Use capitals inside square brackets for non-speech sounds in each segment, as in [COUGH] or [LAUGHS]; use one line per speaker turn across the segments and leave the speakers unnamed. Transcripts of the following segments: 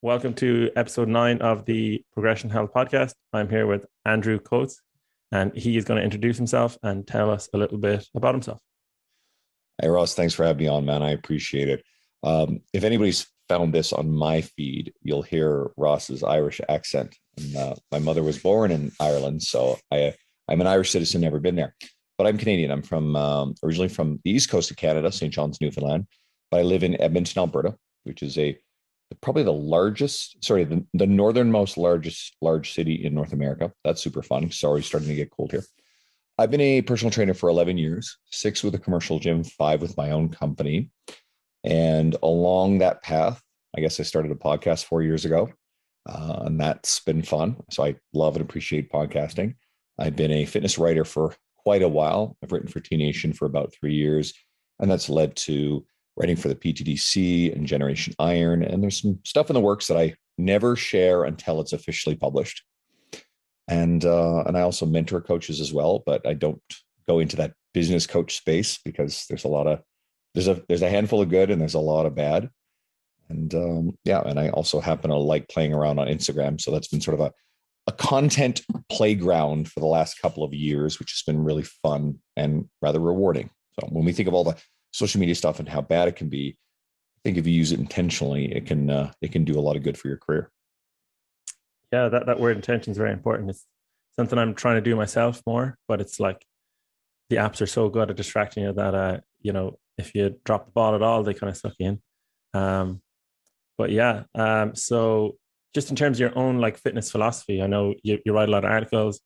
Welcome to episode nine of the Progression Health Podcast. I'm here with Andrew Coates, and he is going to introduce himself and tell us a little bit about himself.
Hey, Ross, thanks for having me on, man. I appreciate it. Um, if anybody's found this on my feed, you'll hear Ross's Irish accent. And, uh, my mother was born in Ireland, so I, I'm an Irish citizen, never been there. But I'm Canadian. I'm from um, originally from the east coast of Canada, St. John's, Newfoundland. But I live in Edmonton, Alberta, which is a probably the largest, sorry, the, the northernmost largest large city in North America. That's super fun. Sorry, starting to get cold here. I've been a personal trainer for 11 years, six with a commercial gym, five with my own company. And along that path, I guess I started a podcast four years ago, uh, and that's been fun. So I love and appreciate podcasting. I've been a fitness writer for quite a while. I've written for T Nation for about three years, and that's led to writing for the PTDC and Generation Iron. And there's some stuff in the works that I never share until it's officially published. And uh, and I also mentor coaches as well, but I don't go into that business coach space because there's a lot of there's a there's a handful of good and there's a lot of bad. And um, yeah, and I also happen to like playing around on Instagram, so that's been sort of a a content playground for the last couple of years, which has been really fun and rather rewarding. So when we think of all the social media stuff and how bad it can be, I think if you use it intentionally, it can uh, it can do a lot of good for your career.
Yeah, that, that word intention is very important. It's something I'm trying to do myself more, but it's like the apps are so good at distracting you that uh, you know, if you drop the ball at all, they kind of suck you in. Um, but yeah, um, so just in terms of your own like fitness philosophy, I know you, you write a lot of articles.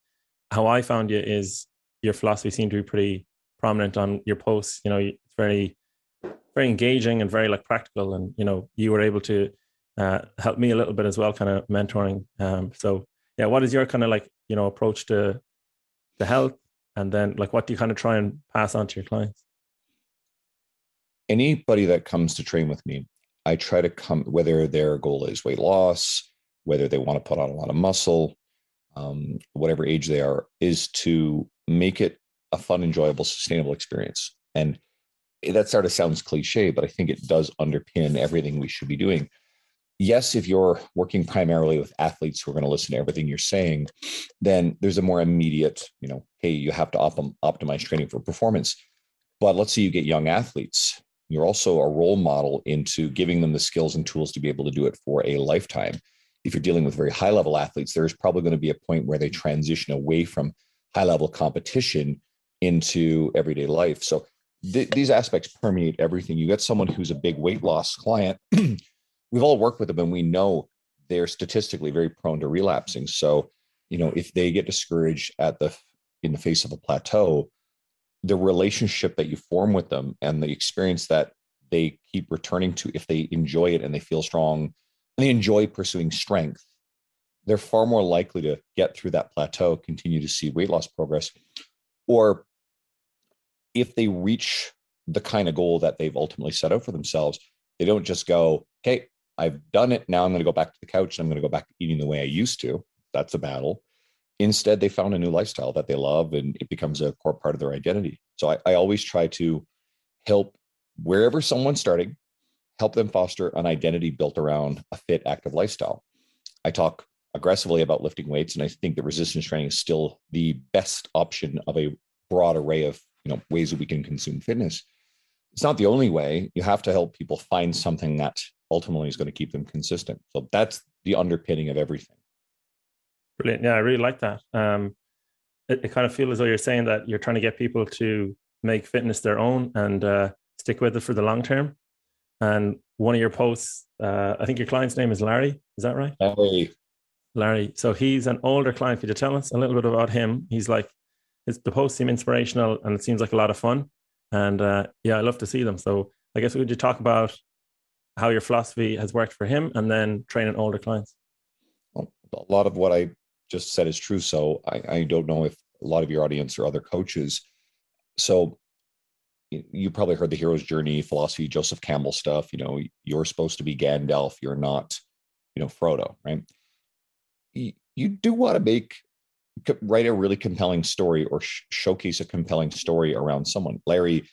How I found you is your philosophy seemed to be pretty prominent on your posts. You know, very, very engaging and very like practical. And you know, you were able to uh, help me a little bit as well, kind of mentoring. Um, so yeah, what is your kind of like you know approach to the health, and then like what do you kind of try and pass on to your clients?
Anybody that comes to train with me, I try to come whether their goal is weight loss, whether they want to put on a lot of muscle, um, whatever age they are, is to make it a fun, enjoyable, sustainable experience. And that sort of sounds cliche, but I think it does underpin everything we should be doing. Yes, if you're working primarily with athletes who are going to listen to everything you're saying, then there's a more immediate, you know, hey, you have to op- optimize training for performance. But let's say you get young athletes. You're also a role model into giving them the skills and tools to be able to do it for a lifetime. If you're dealing with very high level athletes, there's probably going to be a point where they transition away from high level competition into everyday life. So th- these aspects permeate everything. You get someone who's a big weight loss client. [CLEARS THROAT] We've all worked with them and we know they're statistically very prone to relapsing. So, you know, if they get discouraged at the in the face of a plateau, the relationship that you form with them and the experience that they keep returning to if they enjoy it and they feel strong and they enjoy pursuing strength, they're far more likely to get through that plateau, continue to see weight loss progress, or if they reach the kind of goal that they've ultimately set out for themselves, they don't just go, okay, I've done it. Now I'm going to go back to the couch and I'm going to go back to eating the way I used to. That's a battle. Instead, they found a new lifestyle that they love and it becomes a core part of their identity. So I, I always try to help wherever someone's starting, help them foster an identity built around a fit, active lifestyle. I talk aggressively about lifting weights, and I think that resistance training is still the best option of a broad array of you know ways that we can consume fitness. It's not the only way. You have to help people find something that ultimately is going to keep them consistent. So that's the underpinning of everything.
Brilliant. Yeah i really like that. Um it, it kind of feels as though you're saying that you're trying to get people to make fitness their own and uh, stick with it for the long term. And one of your posts uh, i think your client's name is larry. Is that right?
Larry.
Larry. So he's an older client. Could you tell us a little bit about him? He's like the posts seem inspirational and it seems like a lot of fun. And uh, yeah, I love to see them. So I guess would you talk about how your philosophy has worked for him and then training older clients?
Well, a lot of what I just said is true. So I, I don't know if a lot of your audience or other coaches. So you probably heard the hero's journey philosophy, Joseph Campbell stuff. You know, you're supposed to be Gandalf. You're not, you know, Frodo, right? You do want to make write a really compelling story or sh- showcase a compelling story around someone. Larry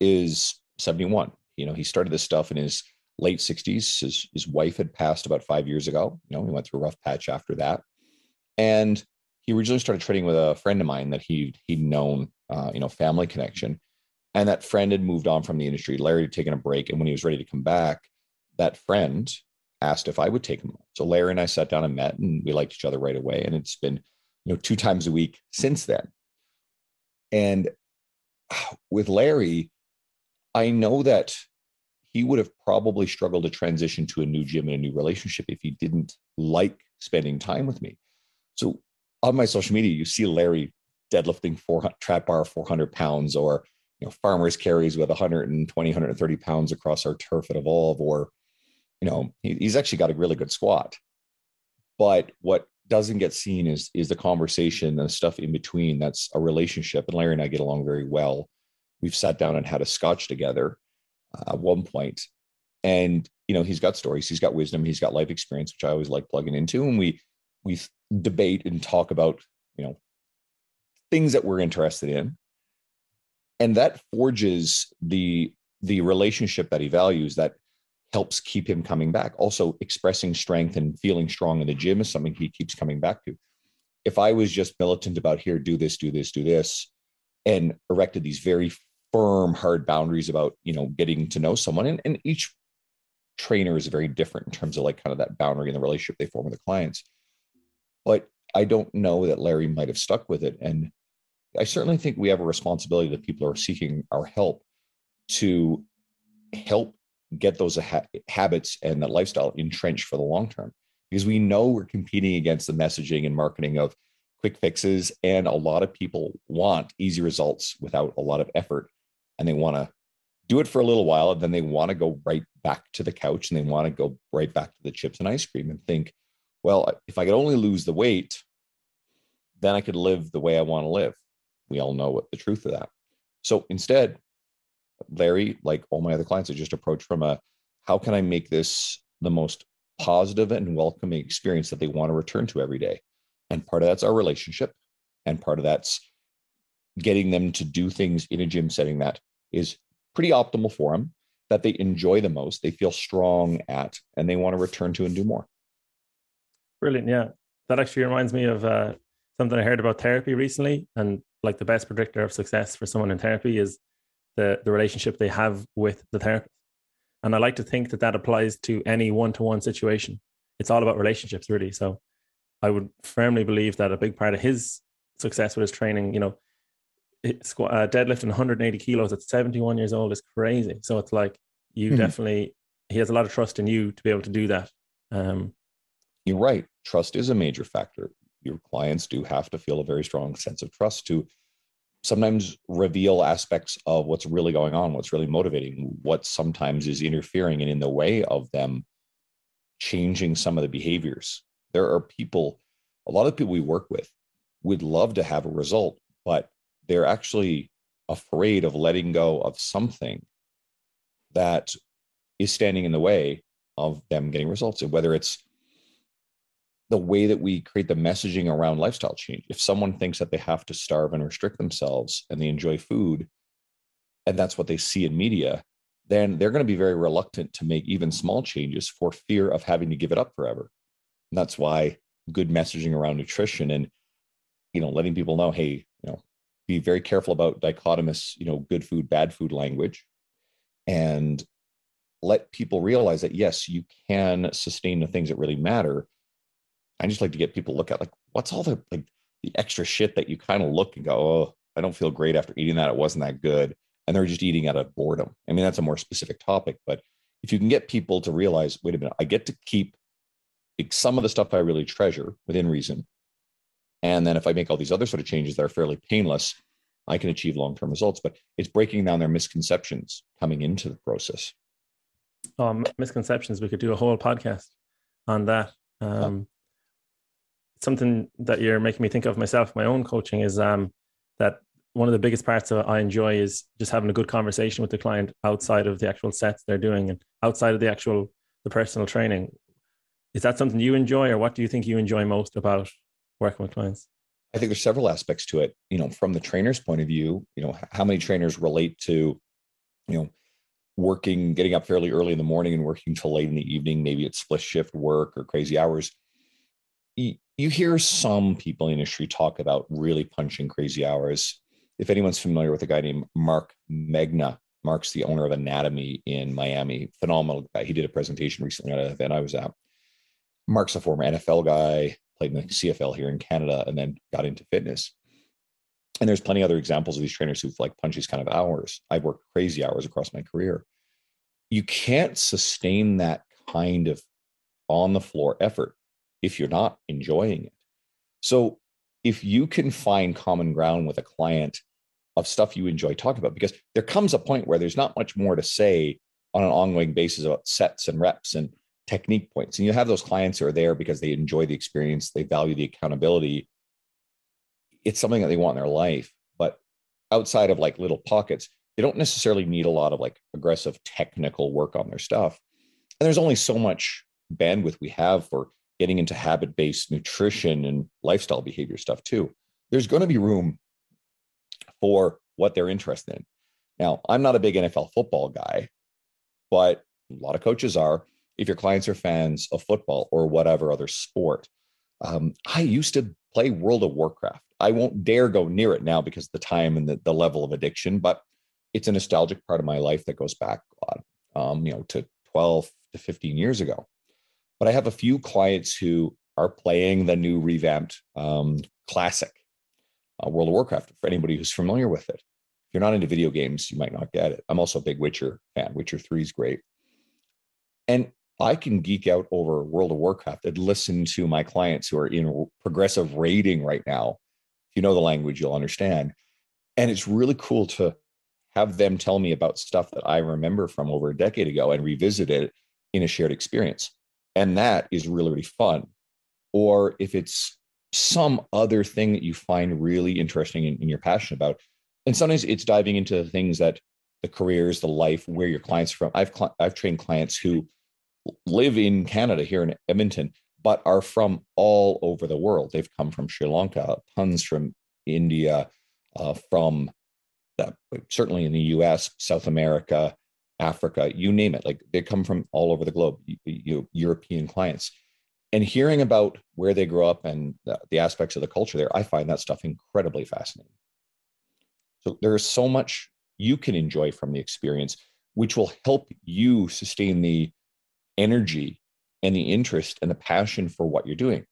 is 71. You know, he started this stuff in his late 60s. His, his wife had passed about five years ago. You know, he went through a rough patch after that. And he originally started trading with a friend of mine that he he'd known, uh, you know, family connection. And that friend had moved on from the industry. Larry had taken a break. And when he was ready to come back, that friend asked if I would take him. So Larry and I sat down and met and we liked each other right away. And it's been, you know, two times a week since then. And with Larry, I know that he would have probably struggled to transition to a new gym and a new relationship if he didn't like spending time with me. So on my social media, you see Larry deadlifting four trap bar 400 pounds or you know farmers carries with 120 130 pounds across our turf at evolve or you know he, he's actually got a really good squat but what doesn't get seen is is the conversation and the stuff in between that's a relationship and larry and i get along very well. We've sat down and had a scotch together uh, at one point and you know he's got stories he's got wisdom he's got life experience which i always like plugging into and we we debate and talk about you know things that we're interested in. And that forges the the relationship that he values that helps keep him coming back. Also expressing strength and feeling strong in the gym is something he keeps coming back to. If i was just militant about here do this do this do this and erected these very firm hard boundaries about you know getting to know someone and, and each trainer is very different in terms of like kind of that boundary and the relationship they form with the clients. But i don't know that larry might have stuck with it and I certainly think we have a responsibility that people are seeking our help to help get those ha- habits and that lifestyle entrenched for the long term because we know we're competing against the messaging and marketing of quick fixes and a lot of people want easy results without a lot of effort and they want to do it for a little while and then they want to go right back to the couch and they want to go right back to the chips and ice cream and think well if i could only lose the weight then i could live the way i want to live we all know what the truth of that. So instead, Larry, like all my other clients, I just approach from a how can I make this the most positive and welcoming experience that they want to return to every day? And part of that's our relationship, and part of that's getting them to do things in a gym setting that is pretty optimal for them, that they enjoy the most, they feel strong at, and they want to return to and do more.
Brilliant. Yeah. That actually reminds me of uh, something I heard about therapy recently. And like the best predictor of success for someone in therapy is the the relationship they have with the therapist. And i like to think that that applies to any one-to-one situation. It's all about relationships really. So i would firmly believe that a big part of his success with his training you know squat, uh, deadlifting 180 kilos at 71 years old is crazy. So it's like you mm-hmm. definitely he has a lot of trust in you to be able to do that. Um,
you're right. Trust is a major factor. Your clients do have to feel a very strong sense of trust to sometimes reveal aspects of what's really going on, what's really motivating, what sometimes is interfering and in the way of them changing some of the behaviors. There are people, a lot of people we work with would love to have a result, but they're actually afraid of letting go of something that is standing in the way of them getting results. And whether it's the way that we create the messaging around lifestyle change. If someone thinks that they have to starve and restrict themselves and they enjoy food, and that's what they see in media, then they're going to be very reluctant to make even small changes for fear of having to give it up forever. And that's why good messaging around nutrition and you know letting people know, hey, you know, be very careful about dichotomous, you know, good food, bad food language, and let people realize that yes, you can sustain the things that really matter I just like to get people to look at like what's all the like the extra shit that you kind of look and go, oh, I don't feel great after eating that. It wasn't that good. And they're just eating out of boredom. I mean, that's a more specific topic, but if you can get people to realize, wait a minute, I get to keep some of the stuff I really treasure within reason. And then if I make all these other sort of changes that are fairly painless, I can achieve long term results. But it's breaking down their misconceptions coming into the process.
Oh, misconceptions. We could do a whole podcast on that. Um, something that you're making me think of myself, my own coaching is um, that one of the biggest parts that I enjoy is just having a good conversation with the client outside of the actual sets they're doing and outside of the actual the personal training. Is that something you enjoy, or what do you think you enjoy most about working with clients?
I think there's several aspects to it. You know, from the trainer's point of view, you know, how many trainers relate to, you know, working, getting up fairly early in the morning and working till late in the evening. Maybe it's split shift work or crazy hours. You, hear some people in industry talk about really punching crazy hours. If anyone's familiar with a guy named Marc Megna, Marc's the owner of Anatomy in Miami. Phenomenal guy. He did a presentation recently at an event I was at. Marc's a former NFL guy, played in the CFL here in Canada, and then got into fitness. And there's plenty other examples of these trainers who've like punched these kind of hours. I've worked crazy hours across my career. You can't sustain that kind of on the floor effort if you're not enjoying it. So if you can find common ground with a client of stuff you enjoy talking about, because there comes a point where there's not much more to say on an ongoing basis about sets and reps and technique points. And you have those clients who are there because they enjoy the experience, they value the accountability. It's something that they want in their life. But outside of like little pockets, they don't necessarily need a lot of like aggressive technical work on their stuff. And there's only so much bandwidth we have for getting into habit based nutrition and lifestyle behavior stuff too. There's going to be room for what they're interested in. Now, I'm not a big NFL football guy, but a lot of coaches are. If your clients are fans of football or whatever other sport, um, I used to play World of Warcraft. I won't dare go near it now because the time and the, the level of addiction, but it's a nostalgic part of my life that goes back a lot, um, you know, to 12 to 15 years ago. But I have a few clients who are playing the new revamped um, classic uh, World of Warcraft for anybody who's familiar with it. If you're not into video games, you might not get it. I'm also a big Witcher fan. Witcher 3 is great. And I can geek out over World of Warcraft and listen to my clients who are in progressive raiding right now. If you know the language, you'll understand. And it's really cool to have them tell me about stuff that I remember from over a decade ago and revisit it in a shared experience. And that is really, really fun. Or if it's some other thing that you find really interesting and, and you're passionate about. And sometimes it's diving into the things that the careers, the life, where your clients from. I've cl- I've trained clients who live in Canada here in Edmonton, but are from all over the world. They've come from Sri Lanka, tons from India, uh, from the, certainly in the U.S., South America, Africa, you name it. Like they come from all over the globe. You, you, European clients, and hearing about where they grew up and the, the aspects of the culture there, I find that stuff incredibly fascinating. So there is so much you can enjoy from the experience, which will help you sustain the energy and the interest and the passion for what you're doing.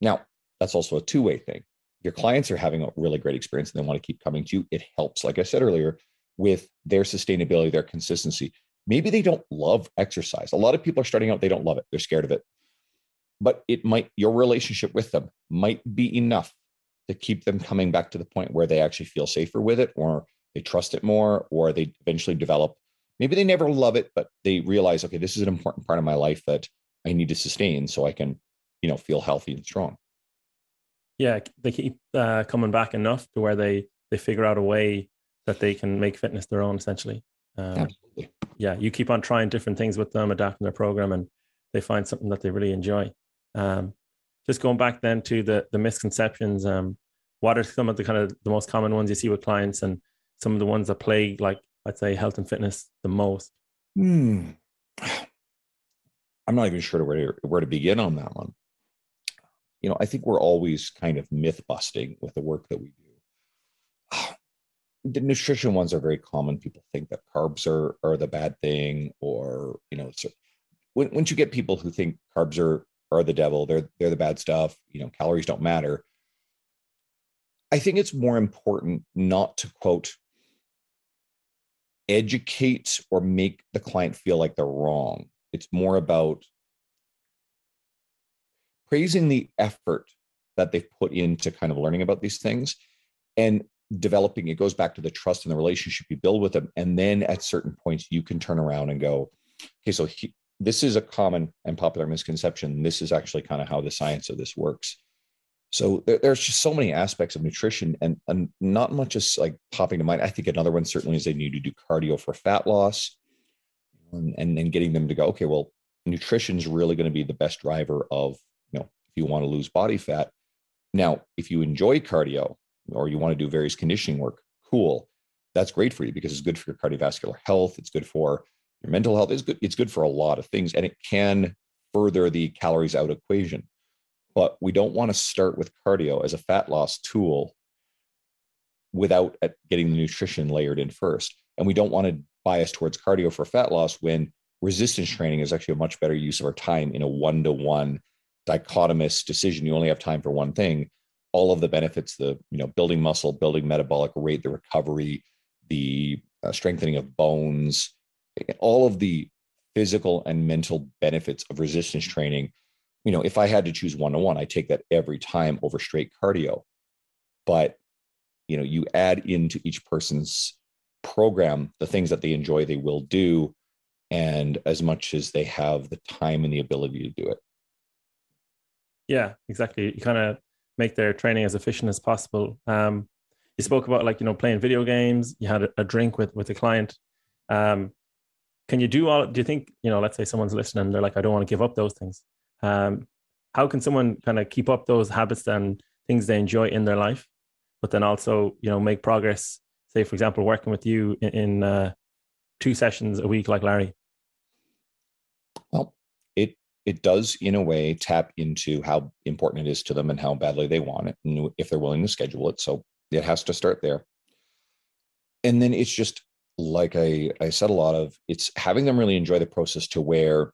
Now, that's also a two way thing. Your clients are having a really great experience and they want to keep coming to you. It helps, like I said earlier, with their sustainability, their consistency. Maybe they don't love exercise. A lot of people are starting out, they don't love it, they're scared of it but it might your relationship with them might be enough to keep them coming back to the point where they actually feel safer with it or they trust it more or they eventually develop maybe they never love it but they realize okay this is an important part of my life that i need to sustain so i can you know feel healthy and strong
yeah they keep uh, coming back enough to where they they figure out a way that they can make fitness their own essentially um, yeah you keep on trying different things with them adapting their program and they find something that they really enjoy um, just going back then to the the misconceptions. Um, what are some of the kind of the most common ones you see with clients, and some of the ones that plague, like I'd say, health and fitness the most?
Hmm. I'm not even sure where to, where to begin on that one. You know, I think we're always kind of myth busting with the work that we do. The nutrition ones are very common. People think that carbs are are the bad thing, or you know, so when, once you get people who think carbs are are the devil. They're they're the bad stuff. You know, calories don't matter. I think it's more important not to quote educate or make the client feel like they're wrong. It's more about praising the effort that they've put into kind of learning about these things and developing it goes back to the trust and the relationship you build with them and then at certain points you can turn around and go okay so he, this is a common and popular misconception. This is actually kind of how the science of this works. So there, there's just so many aspects of nutrition, and, and not much is like popping to mind. I think another one certainly is they need to do cardio for fat loss, and and, and getting them to go. Okay, well, nutrition is really going to be the best driver of you know if you want to lose body fat. Now, if you enjoy cardio or you want to do various conditioning work, cool, that's great for you because it's good for your cardiovascular health. It's good for your mental health is good. It's good for a lot of things, and it can further the calories out equation. But we don't want to start with cardio as a fat loss tool without uh, getting the nutrition layered in first. And we don't want to bias towards cardio for fat loss when resistance training is actually a much better use of our time in a one to one dichotomous decision. You only have time for one thing. All of the benefits, the you know, building muscle, building metabolic rate, the recovery, the uh, strengthening of bones, all of the physical and mental benefits of resistance training. You know, if I had to choose one to one, I take that every time over straight cardio. But you know, you add into each person's program the things that they enjoy, they will do, and as much as they have the time and the ability to do it.
Yeah, exactly. You kind of make their training as efficient as possible. Um, you spoke about like you know playing video games. You had a, drink with with a client. Um, can you do all? Do you think you know? Let's say someone's listening. They're like, I don't want to give up those things. Um, how can someone kind of keep up those habits and things they enjoy in their life, but then also you know make progress? Say, for example, working with you in, in uh, two sessions a week, like Larry.
It does in a way tap into how important it is to them and how badly they want it, and if they're willing to schedule it. So it has to start there. And then it's just like I, I said a lot of, it's having them really enjoy the process to where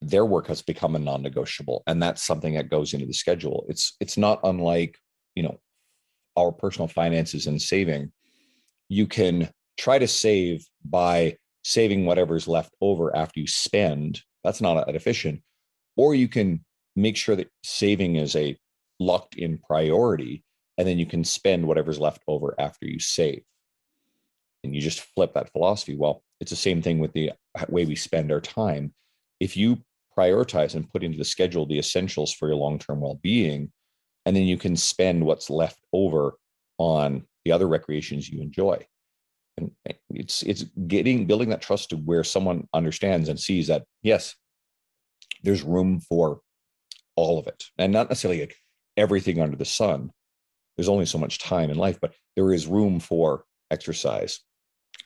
their work has become a non-negotiable. And that's something that goes into the schedule. It's it's not unlike, you know, our personal finances and saving. You can try to save by saving whatever's left over after you spend. That's not efficient. Or you can make sure that saving is a locked in priority and then you can spend whatever's left over after you save. And you just flip that philosophy. Well it's the same thing with the way we spend our time. If you prioritize and put into the schedule the essentials for your long-term well-being and then you can spend what's left over on the other recreations you enjoy. And it's it's getting building that trust to where someone understands and sees that yes there's room for all of it and not necessarily like everything under the sun there's only so much time in life, but there is room for exercise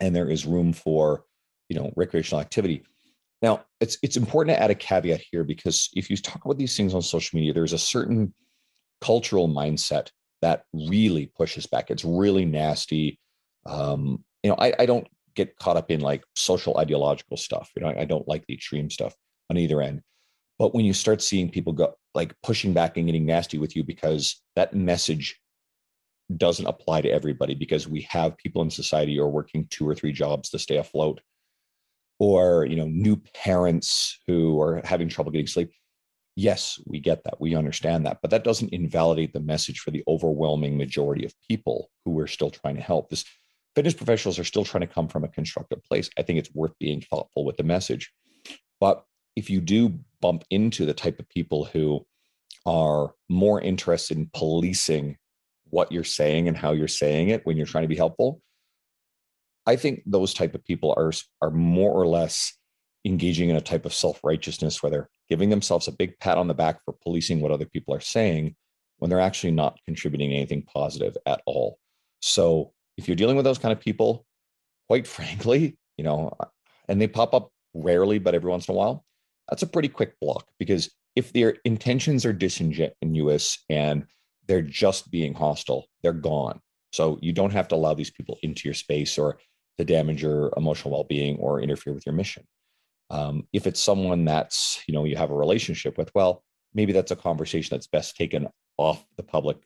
and there is room for, you know, recreational activity. Now, it's it's important to add a caveat here because if you talk about these things on social media, there's a certain cultural mindset that really pushes back. It's really nasty. Um, you know, I, I don't get caught up in like social ideological stuff. You know, I, I don't like the extreme stuff on either end. But when you start seeing people go like pushing back and getting nasty with you because that message doesn't apply to everybody because we have people in society who are working two or three jobs to stay afloat or you know new parents who are having trouble getting sleep. Yes we get that. We understand that. But that doesn't invalidate the message for the overwhelming majority of people who we're still trying to help. This fitness professionals are still trying to come from a constructive place. I think it's worth being thoughtful with the message. But if you do bump into the type of people who are more interested in policing what you're saying and how you're saying it when you're trying to be helpful i think those type of people are are more or less engaging in a type of self-righteousness where they're giving themselves a big pat on the back for policing what other people are saying when they're actually not contributing anything positive at all. So if you're dealing with those kind of people quite [LAUGHS] frankly you know and they pop up rarely but every once in a while that's a pretty quick block because if their intentions are disingenuous and they're just being hostile. They're gone. So you don't have to allow these people into your space or to damage your emotional well-being or interfere with your mission. Um, if it's someone that's you know you have a relationship with, well, maybe that's a conversation that's best taken off the public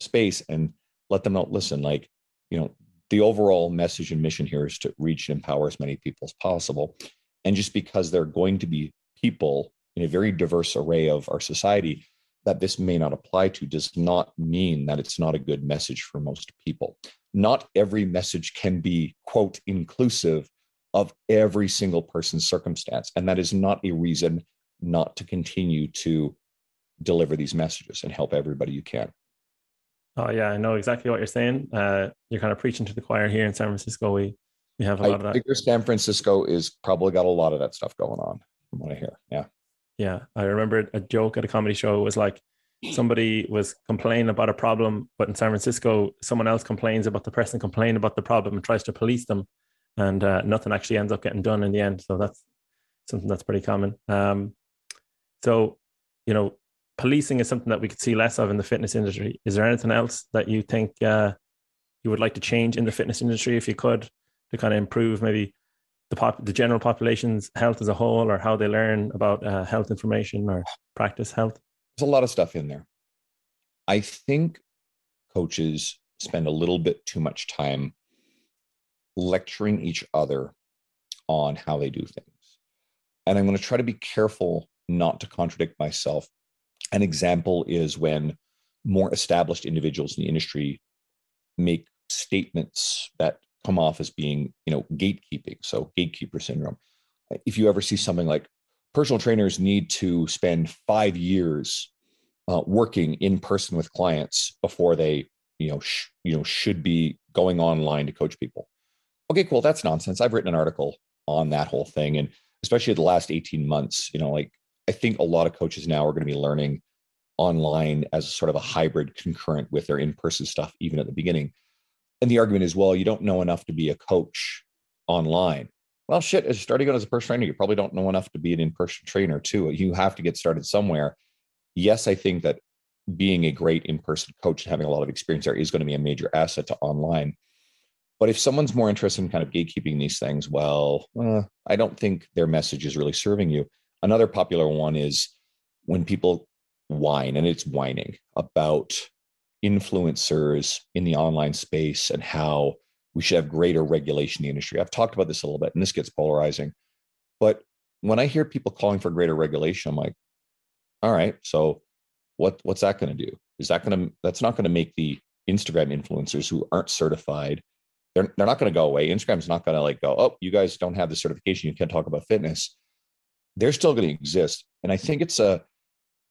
space and let them know. Listen, like you know, the overall message and mission here is to reach and empower as many people as possible. And just because they're going to be people in a very diverse array of our society that this may not apply to does not mean that it's not a good message for most people. Not every message can be, quote, inclusive of every single person's circumstance. And that is not a reason not to continue to deliver these messages and help everybody you can.
Oh yeah, I know exactly what you're saying. Uh, you're kind of preaching to the choir here in San Francisco. We we have a lot I of that.
figure San Francisco is probably got a lot of that stuff going on. From what I hear, yeah.
Yeah, I remember a joke at a comedy show. Was like somebody was complaining about a problem, but in San Francisco, someone else complains about the person complaining about the problem and tries to police them, and uh, nothing actually ends up getting done in the end. So that's something that's pretty common. Um, so, you know, policing is something that we could see less of in the fitness industry. Is there anything else that you think uh, you would like to change in the fitness industry if you could to kind of improve maybe the pop, the general population's health as a whole, or how they learn about uh, health information or practice health?
There's a lot of stuff in there. I think coaches spend a little bit too much time lecturing each other on how they do things. And I'm going to try to be careful not to contradict myself. An example is when more established individuals in the industry make statements that come off as being, you know, gatekeeping. So gatekeeper syndrome. If you ever see something like personal trainers need to spend five years uh, working in person with clients before they, you know, sh- you know, should be going online to coach people. Okay, cool. That's nonsense. I've written an article on that whole thing, and especially the last 18 months, you know, like I think a lot of coaches now are going to be learning online as sort of a hybrid concurrent with their in-person stuff, even at the beginning. And the argument is, well, you don't know enough to be a coach online. Well, shit, as starting out as a personal trainer, you probably don't know enough to be an in-person trainer too. You have to get started somewhere. Yes, I think that being a great in-person coach and having a lot of experience there is going to be a major asset to online. But if someone's more interested in kind of gatekeeping these things, well, uh, I don't think their message is really serving you. Another popular one is when people whine, and it's whining about influencers in the online space and how we should have greater regulation in the industry. I've talked about this a little bit, and this gets polarizing. But when I hear people calling for greater regulation, I'm like, all right, so what what's that going to do? Is that going to that's not going to make the Instagram influencers who aren't certified they're, they're not going to go away. Instagram's not going to like go, oh, you guys don't have the certification. You can't talk about fitness. They're still going to exist. And I think it's a,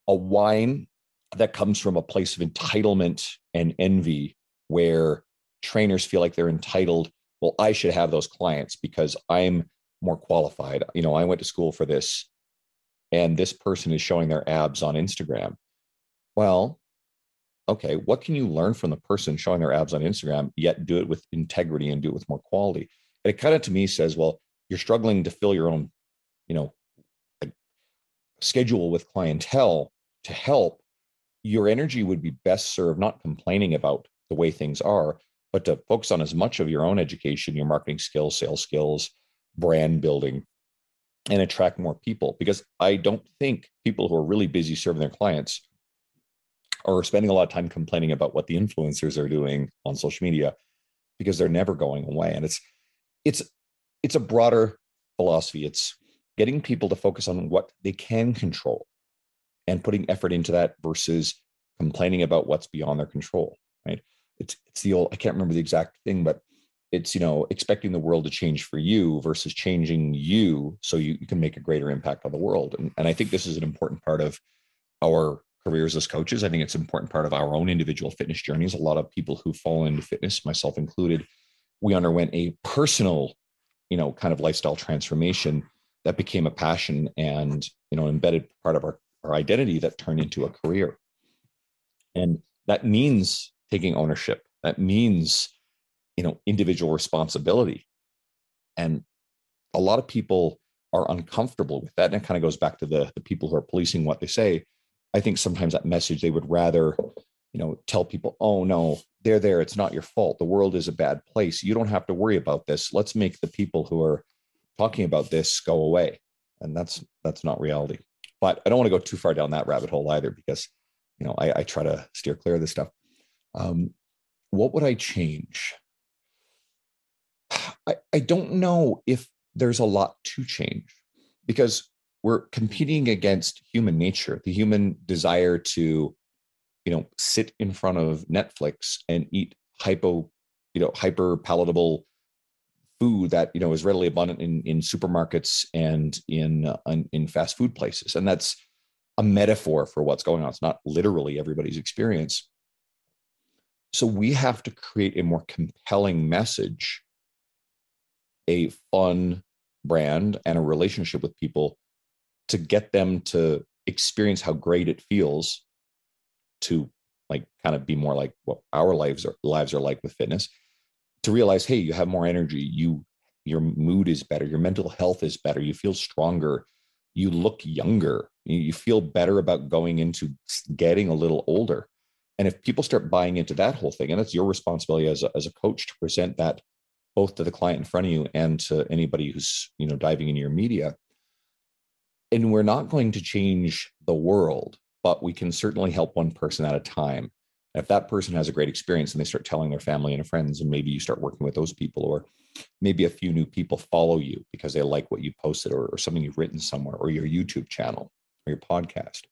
a whine that comes from a place of entitlement and envy where trainers feel like they're entitled. Well, I should have those clients because I'm more qualified. You know, I went to school for this and this person is showing their abs on Instagram. Well, okay, what can you learn from the person showing their abs on Instagram, yet do it with integrity and do it with more quality? And it kind of to me says, well, you're struggling to fill your own, you know, schedule with clientele to help. Your energy would be best served not complaining about the way things are, but to focus on as much of your own education, your marketing skills, sales skills, brand building, and attract more people. Because I don't think people who are really busy serving their clients or spending a lot of time complaining about what the influencers are doing on social media because they're never going away. And it's it's it's a broader philosophy. It's getting people to focus on what they can control and putting effort into that versus complaining about what's beyond their control right it's it's the old i can't remember the exact thing but it's you know expecting the world to change for you versus changing you so you, you can make a greater impact on the world and, and i think this is an important part of our careers as coaches. I think it's an important part of our own individual fitness journeys. A lot of people who fall into fitness, myself included, we underwent a personal, you know, kind of lifestyle transformation that became a passion and, you know, embedded part of our, our identity that turn into a career. And that means taking ownership. That means, you know, individual responsibility. And a lot of people are uncomfortable with that. And it kind of goes back to the, the people who are policing what they say I think sometimes that message they would rather, you know, tell people, oh no, they're there. It's not your fault. The world is a bad place. You don't have to worry about this. Let's make the people who are talking about this go away. And that's that's not reality. But I don't want to go too far down that rabbit hole either, because you know I, I try to steer clear of this stuff. Um, what would I change? I, I don't know if there's a lot to change because we're competing against human nature, the human desire to, you know, sit in front of Netflix and eat hypo, you know, hyper palatable food that you know is readily abundant in in supermarkets and in uh, in fast food places, and that's a metaphor for what's going on. It's not literally everybody's experience. So we have to create a more compelling message, a fun brand, and a relationship with people to get them to experience how great it feels to like kind of be more like what our lives are lives are like with fitness to realize hey you have more energy you your mood is better your mental health is better you feel stronger you look younger you feel better about going into getting a little older. And if people start buying into that whole thing and that's your responsibility as a, as a coach to present that both to the client in front of you and to anybody who's you know diving into your media. And we're not going to change the world but we can certainly help one person at a time if that person has a great experience and they start telling their family and friends, and maybe you start working with those people, or maybe a few new people follow you because they like what you posted or, or something you've written somewhere, or your YouTube channel or your podcast.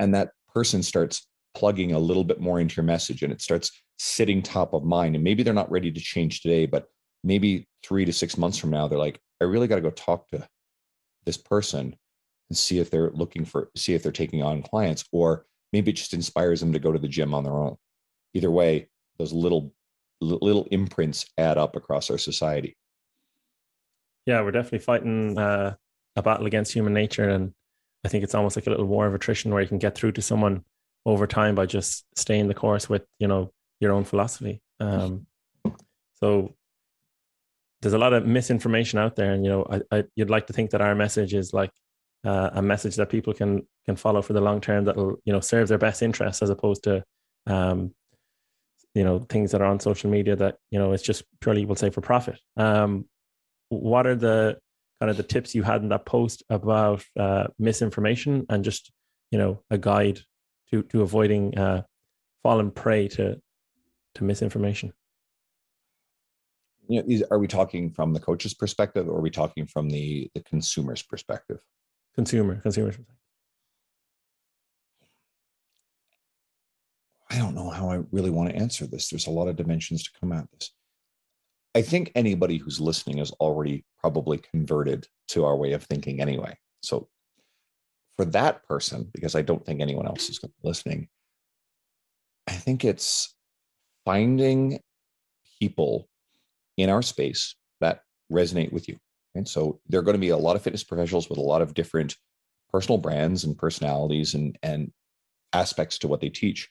And that person starts plugging a little bit more into your message and it starts sitting top of mind. And maybe they're not ready to change today, but maybe three to six months from now, they're like, I really got to go talk to this person and see if they're looking for, see if they're taking on clients, or maybe it just inspires them to go to the gym on their own. Either way those little little imprints add up across our society.
Yeah we're definitely fighting uh, a battle against human nature and i think it's almost like a little war of attrition where you can get through to someone over time by just staying the course with you know your own philosophy. Um, so there's a lot of misinformation out there and you know I, I, you'd like to think that our message is like uh, a message that people can can follow for the long term that will you know serve their best interests as opposed to um, you know things that are on social media that you know it's just purely we'll say for profit. Um, what are the kind of the tips you had in that post about uh, misinformation and just you know a guide to to avoiding uh, falling prey to to misinformation?
You know, are we talking from the coach's perspective or are we talking from the the consumer's perspective
consumer consumer
I don't know how I really want to answer this. There's a lot of dimensions to come at this. I think anybody who's listening is already probably converted to our way of thinking anyway. So for that person, because I don't think anyone else is listening, I think it's finding people in our space that resonate with you. And so there are going to be a lot of fitness professionals with a lot of different personal brands and personalities and, and aspects to what they teach.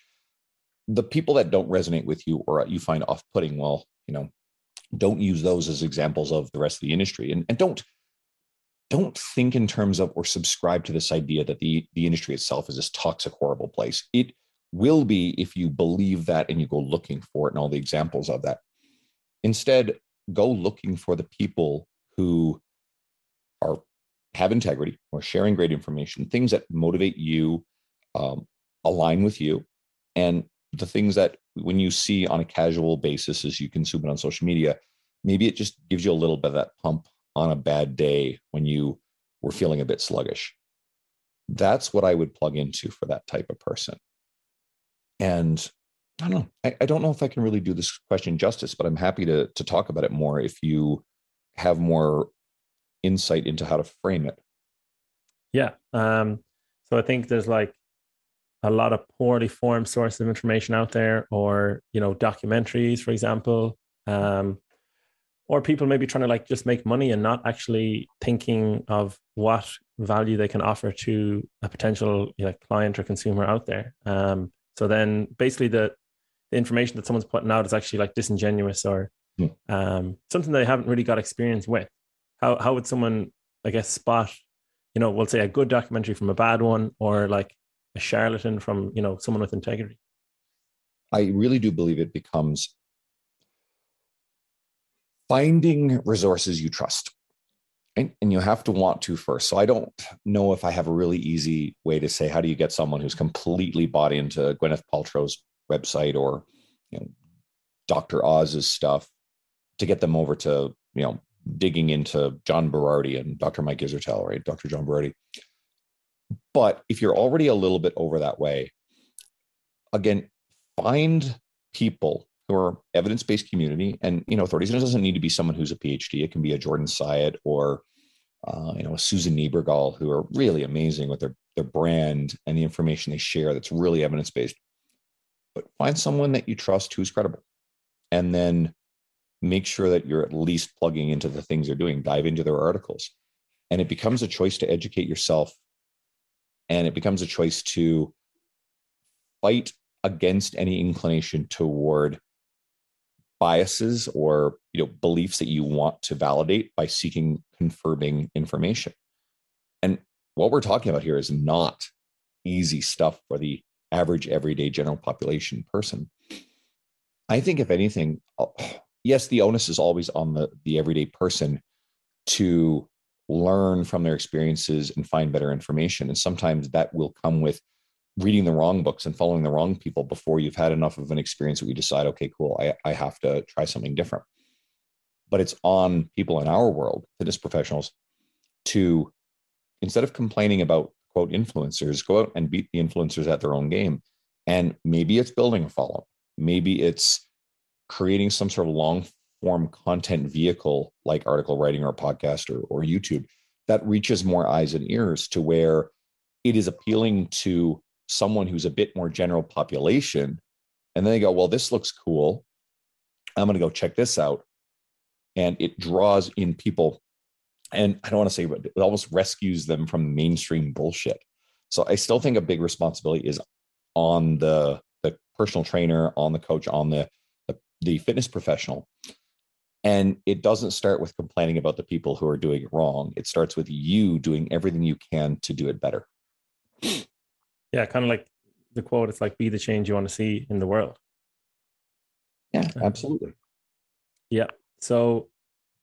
The people that don't resonate with you or you find off putting, well, you know, don't use those as examples of the rest of the industry. And, and don't don't think in terms of or subscribe to this idea that the, the industry itself is this toxic, horrible place. It will be if you believe that and you go looking for it and all the examples of that. Instead, go looking for the people who are have integrity or sharing great information, things that motivate you, um, align with you, and the things that when you see on a casual basis as you consume it on social media, maybe it just gives you a little bit of that pump on a bad day when you were feeling a bit sluggish. That's what I would plug into for that type of person. And I don't know. I, I don't know if I can really do this question justice, but I'm happy to to talk about it more if you have more insight into how to frame it.
Yeah. Um, so I think there's like a lot of poorly formed sources of information out there, or you know, documentaries, for example, um, or people maybe trying to like just make money and not actually thinking of what value they can offer to a potential you know, client or consumer out there. Um, so then, basically, the, the information that someone's putting out is actually like disingenuous or Hmm. um, something they haven't really got experience with. How how would someone, I guess, spot, you know, we'll say a good documentary from a bad one, or like a charlatan from you know someone with integrity?
I really do believe it becomes finding resources you trust. And, and you have to want to first. So I don't know if I have a really easy way to say how do you get someone who's completely bought into Gwyneth Paltrow's website or you know Dr. Oz's stuff to get them over to you know digging into John Berardi and Dr. Mike Israetel, right? Dr. John Berardi. But if you're already a little bit over that way, again, find people who are evidence-based community and you know authorities. And it doesn't need to be someone who's a PhD. It can be a Jordan Syatt or uh, you know a Susan Niebergall who are really amazing with their their brand and the information they share. That's really evidence-based. But find someone that you trust who's credible, and then make sure that you're at least plugging into the things they're doing, dive into their articles. And it becomes a choice to educate yourself. And it becomes a choice to fight against any inclination toward biases or you know beliefs that you want to validate by seeking confirming information and what we're talking about here is not easy stuff for the average everyday general population person i think if anything uh, yes the onus is always on the the everyday person to learn from their experiences and find better information. And sometimes that will come with reading the wrong books and following the wrong people before you've had enough of an experience that you decide okay cool I, I have to try something different. But it's on people in our world fitness professionals to instead of complaining about quote influencers go out and beat the influencers at their own game. And maybe it's building a follow maybe it's creating some sort of long form content vehicle like article writing or podcast or, or youtube that reaches more eyes and ears to where it is appealing to someone who's a bit more general population. And then they go well this looks cool. I'm going to go check this out. And it draws in people. And i don't want to say but it almost rescues them from mainstream bullshit. So i still think a big responsibility is on the the personal trainer on the coach on the the, fitness professional and it doesn't start with complaining about the people who are doing it wrong it starts with you doing everything you can to do it better [CLEARS THROAT]
yeah, kind of like the quote, it's like be the change you want to see in the world.
Yeah, absolutely.
Yeah. So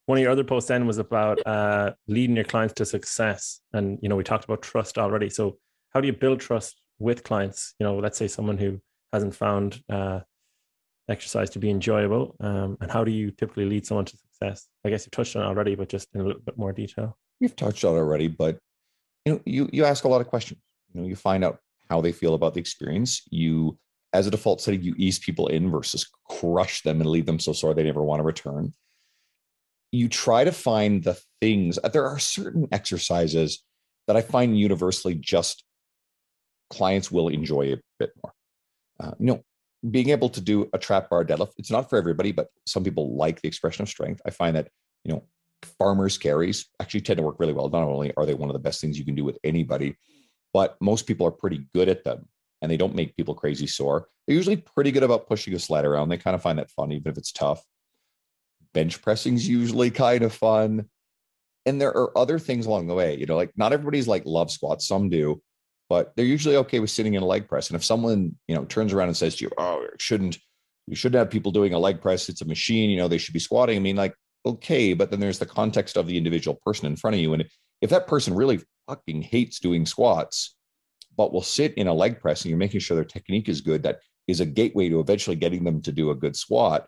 one of your other posts then was about uh, leading your clients to success. And, you know, we talked about trust already. So how do you build trust with clients? You know, let's say someone who hasn't found uh, exercise to be enjoyable. Um, and how do you typically lead someone to success? I guess you've touched on already, but just in a little bit more detail.
We've touched on already, but you know, you you ask a lot of questions. You know, you find out how they feel about the experience. You, as a default setting, you ease people in versus crush them and leave them so sore they never want to return. You try to find the things. There are certain exercises that I find universally just clients will enjoy a bit more. Uh, you know, being able to do a trap bar deadlift, it's not for everybody, but some people like the expression of strength. I find that, you know, farmers carries actually tend to work really well. Not only are they one of the best things you can do with anybody, but most people are pretty good at them and they don't make people crazy sore. They're usually pretty good about pushing a sled around. They kind of find that fun, even if it's tough. Bench pressing's usually kind of fun. And there are other things along the way. You know, like not everybody's like love squats, some do, but they're usually okay with sitting in a leg press. And if someone, you know, turns around and says to you, Oh, shouldn't you shouldn't have people doing a leg press, it's a machine, you know, they should be squatting. I mean, like, okay, but then there's the context of the individual person in front of you. And if that person really fucking hates doing squats, but will sit in a leg press and you're making sure their technique is good, that is a gateway to eventually getting them to do a good squat.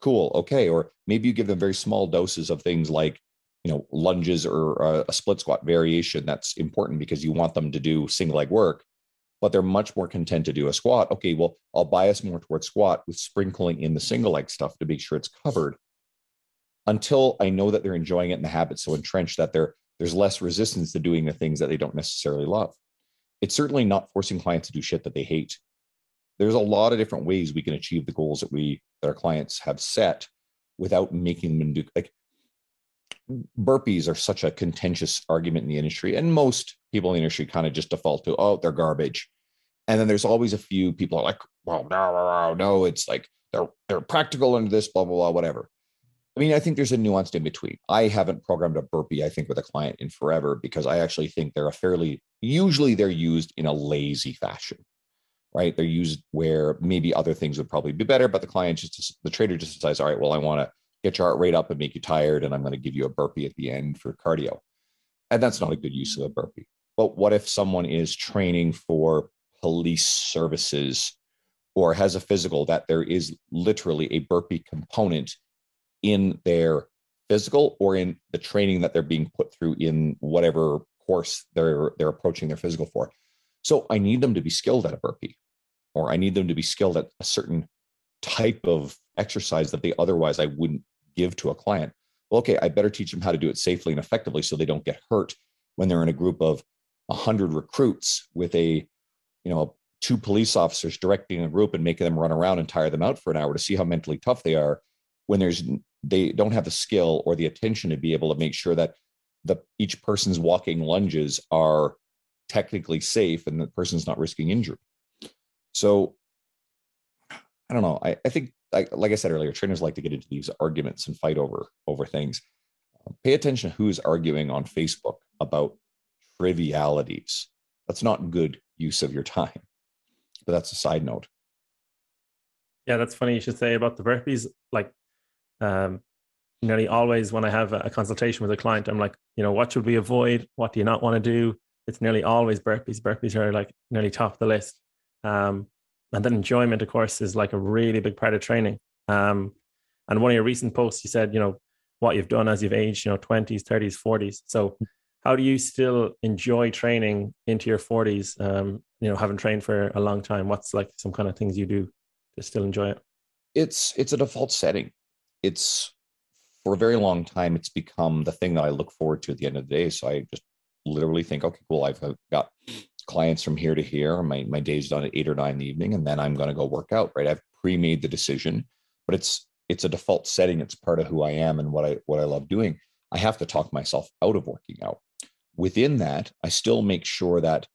Cool. Okay. Or maybe you give them very small doses of things like, you know, lunges or a, a split squat variation. That's important because you want them to do single leg work, but they're much more content to do a squat. Okay. Well, I'll bias more towards squat with sprinkling in the single leg stuff to make sure it's covered until I know that they're enjoying it and the habit's so entrenched that they're there's less resistance to doing the things that they don't necessarily love. It's certainly not forcing clients to do shit that they hate. There's a lot of different ways we can achieve the goals that we that our clients have set without making them do like burpees are such a contentious argument in the industry and most people in the industry kind of just default to oh they're garbage and then there's always a few people are like well no no no it's like they're they're practical under this blah blah blah whatever I mean, I think there's a nuanced in between. I haven't programmed a burpee, I think, with a client in forever because I actually think they're a fairly, usually they're used in a lazy fashion, right? They're used where maybe other things would probably be better, but the client just, the trader just decides, all right, well, I want to get your heart rate up and make you tired, and I'm going to give you a burpee at the end for cardio. And that's not a good use of a burpee. But what if someone is training for police services or has a physical that there is literally a burpee component in their physical or in the training that they're being put through in whatever course they're they're approaching their physical for. So I need them to be skilled at a burpee, or I need them to be skilled at a certain type of exercise that they otherwise I wouldn't give to a client. Well, okay, I better teach them how to do it safely and effectively so they don't get hurt when they're in a group of 100 recruits with a you know two police officers directing a group and making them run around and tire them out for an hour to see how mentally tough they are when there's they don't have the skill or the attention to be able to make sure that the each person's walking lunges are technically safe and the person's not risking injury. So I don't know. I, I think like, like I said earlier, trainers like to get into these arguments and fight over over things. Pay attention to who's arguing on Facebook about trivialities. That's not good use of your time. But that's a side note.
Yeah, that's funny you should say about the burpees. Like, um, nearly always when I have a consultation with a client, I'm like, you know, what should we avoid? What do you not want to do? It's nearly always burpees. Burpees are like nearly top of the list. Um, and then enjoyment, of course, is like a really big part of training. Um, and one of your recent posts, you said, you know, what you've done as you've aged, you know, 20s, 30s, 40s. So how do you still enjoy training into your 40s? Um, you know, having trained for a long time, what's like some kind of things you do to still enjoy it?
It's it's a default setting. It's for a very long time, it's become the thing that I look forward to at the end of the day. So I just literally think, okay, cool. I've got clients from here to here. My my day's done at eight or nine in the evening, and then I'm going to go work out. Right? I've pre-made the decision, but it's it's a default setting. It's part of who I am and what I what I love doing. I have to talk myself out of working out. Within that, I still make sure that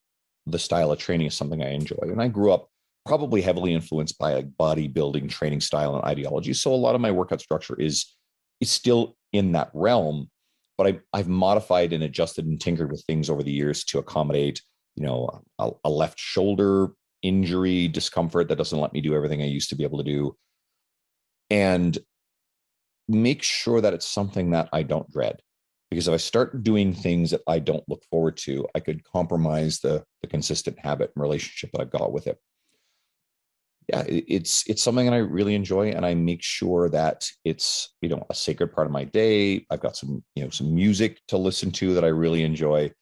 the style of training is something I enjoy. And I grew up probably heavily influenced by a bodybuilding training style and ideology. So a lot of my workout structure is is still in that realm, but I, I've modified and adjusted and tinkered with things over the years to accommodate, you know, a, a left shoulder injury discomfort that doesn't let me do everything I used to be able to do and make sure that it's something that I don't dread. Because if I start doing things that I don't look forward to, I could compromise the, the consistent habit and relationship that I've got with it. Yeah, it's it's something that I really enjoy, and I make sure that it's you know a sacred part of my day. I've got some you know some music to listen to that I really enjoy.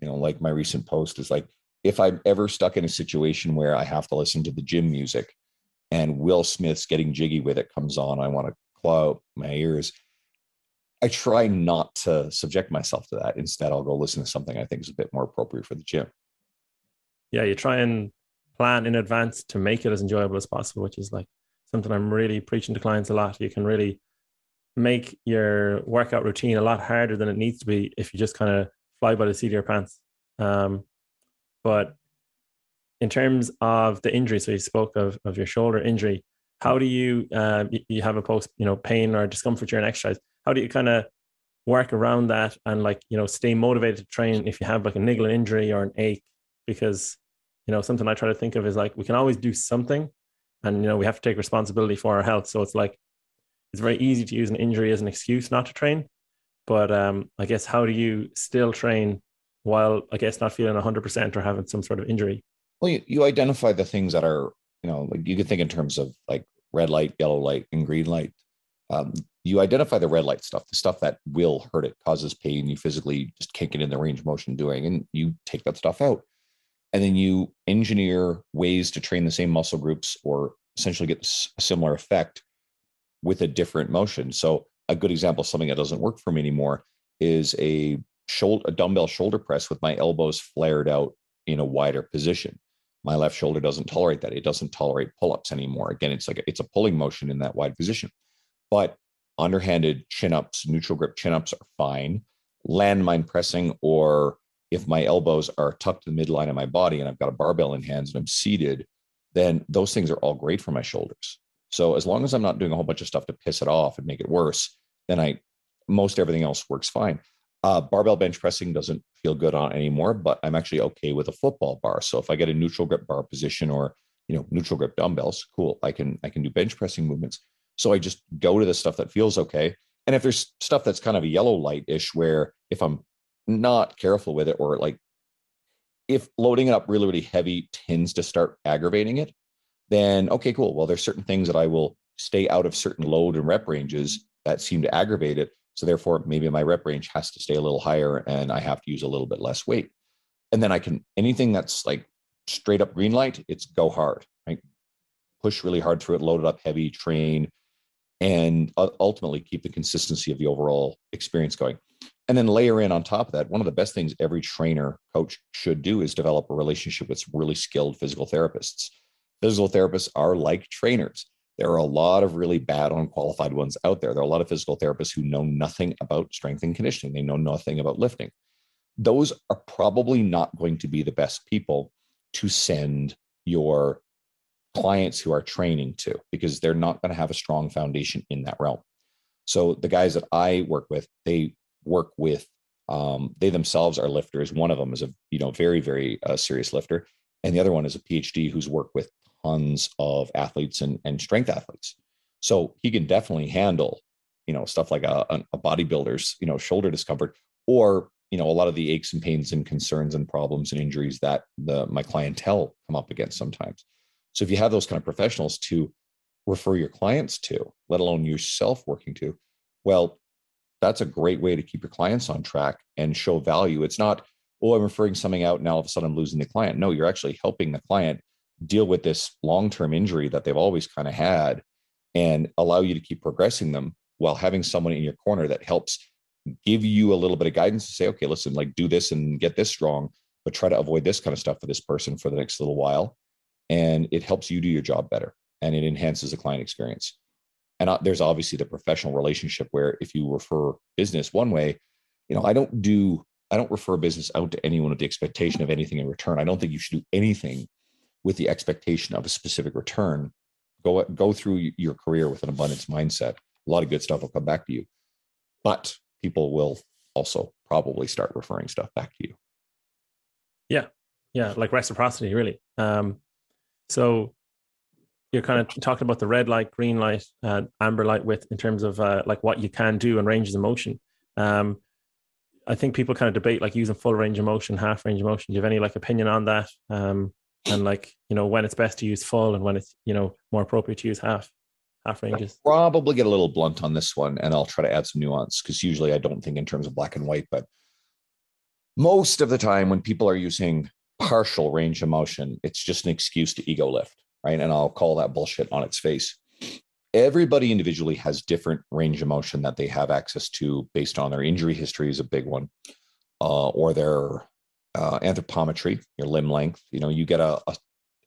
You know, like my recent post is like if I'm ever stuck in a situation where I have to listen to the gym music, and Will Smith's Getting Jiggy with It comes on, I want to claw out my ears. I try not to subject myself to that. Instead, I'll go listen to something I think is a bit more appropriate for the gym.
Yeah, you try and plan in advance to make it as enjoyable as possible, which is like something I'm really preaching to clients a lot. You can really make your workout routine a lot harder than it needs to be if you just kind of fly by the seat of your pants. Um, but in terms of the injury, so you spoke of, of your shoulder injury. How do you uh, you have a post you know pain or discomfort during exercise? How do you kind of work around that and like you know stay motivated to train if you have like a niggling injury or an ache? Because you know something I try to think of is like we can always do something, and you know we have to take responsibility for our health. So it's like it's very easy to use an injury as an excuse not to train. But um, I guess how do you still train while I guess not feeling 100% or having some sort of injury?
Well, you, you identify the things that are, you know, like you can think in terms of like red light, yellow light, and green light. Um, you identify the red light stuff, the stuff that will hurt it, causes pain, you physically just can't get in the range of motion doing, and you take that stuff out. And then you engineer ways to train the same muscle groups or essentially get a similar effect with a different motion. So a good example of something that doesn't work for me anymore is a shoulder a dumbbell shoulder press with my elbows flared out in a wider position my left shoulder doesn't tolerate that. It doesn't tolerate pull-ups anymore. Again, it's like a, it's a pulling motion in that wide position. But underhanded chin-ups, neutral grip chin-ups are fine. Landmine pressing, or if my elbows are tucked to the midline of my body and I've got a barbell in hands and I'm seated, then those things are all great for my shoulders. So as long as I'm not doing a whole bunch of stuff to piss it off and make it worse, then I most everything else works fine. Uh, barbell bench pressing doesn't feel good on anymore, but I'm actually okay with a football bar. So if I get a neutral grip bar position or you know neutral grip dumbbells, cool. I can I can do bench pressing movements. So I just go to the stuff that feels okay. And if there's stuff that's kind of a yellow light ish, where if I'm not careful with it, or like if loading it up really really heavy tends to start aggravating it, then okay, cool. Well, there's certain things that I will stay out of certain load and rep ranges that seem to aggravate it. So therefore, maybe my rep range has to stay a little higher and I have to use a little bit less weight. And then I can anything that's like straight up green light, it's go hard, right? Push really hard through it, load it up heavy, train, and ultimately keep the consistency of the overall experience going. And then layer in on top of that, one of the best things every trainer coach should do is develop a relationship with really skilled physical therapists. Physical therapists are like trainers there are a lot of really bad, unqualified ones out there. There are a lot of physical therapists who know nothing about strength and conditioning, they know nothing about lifting. Those are probably not going to be the best people to send your clients who are training to because they're not going to have a strong foundation in that realm. So the guys that I work with, they work with um, they themselves are lifters. One of them is a you know very very uh, serious lifter, and the other one is a PhD who's worked with tons of athletes and, and strength athletes. So he can definitely handle you know stuff like a, a bodybuilder's you know shoulder discomfort or you know a lot of the aches and pains and concerns and problems and injuries that the my clientele come up against sometimes. So if you have those kind of professionals to refer your clients to let alone yourself working to well that's a great way to keep your clients on track and show value. It's not oh i'm referring something out now all of a sudden i'm losing the client. No you're actually helping the client deal with this long-term injury that they've always kind of had and allow you to keep progressing them while having someone in your corner that helps give you a little bit of guidance to say, okay, listen, like do this and get this strong, but try to avoid this kind of stuff for this person for the next little while. And it helps you do your job better and it enhances the client experience. And uh, there's obviously the professional relationship where if you refer business one way, you know, I don't do, I don't refer business out to anyone with the expectation of anything in return. I don't think you should do anything with the expectation of a specific return. Go, go through your career with an abundance mindset. A lot of good stuff will come back to you. But people will also probably start referring stuff back to you.
Yeah. Yeah. Like reciprocity, really. Um, so you're kind of talking about the red light, green light, uh, amber light with in terms of uh, like what you can do and ranges of motion. Um, I think people kind of debate like using full range of motion, half range of motion. Do you have any like opinion on that? Um, and like, you know, when it's best to use full and when it's, you know, more appropriate to use half? half ranges?
I'll probably get a little blunt on this one, and I'll try to add some nuance because usually I don't think in terms of black and white, but most of the time when people are using partial range of motion, it's just an excuse to ego lift, right? And I'll call that bullshit on its face. Everybody individually has different range of motion that they have access to based on their injury history is a big one, uh, or their uh, anthropometry, your limb length. You know, you get a, a,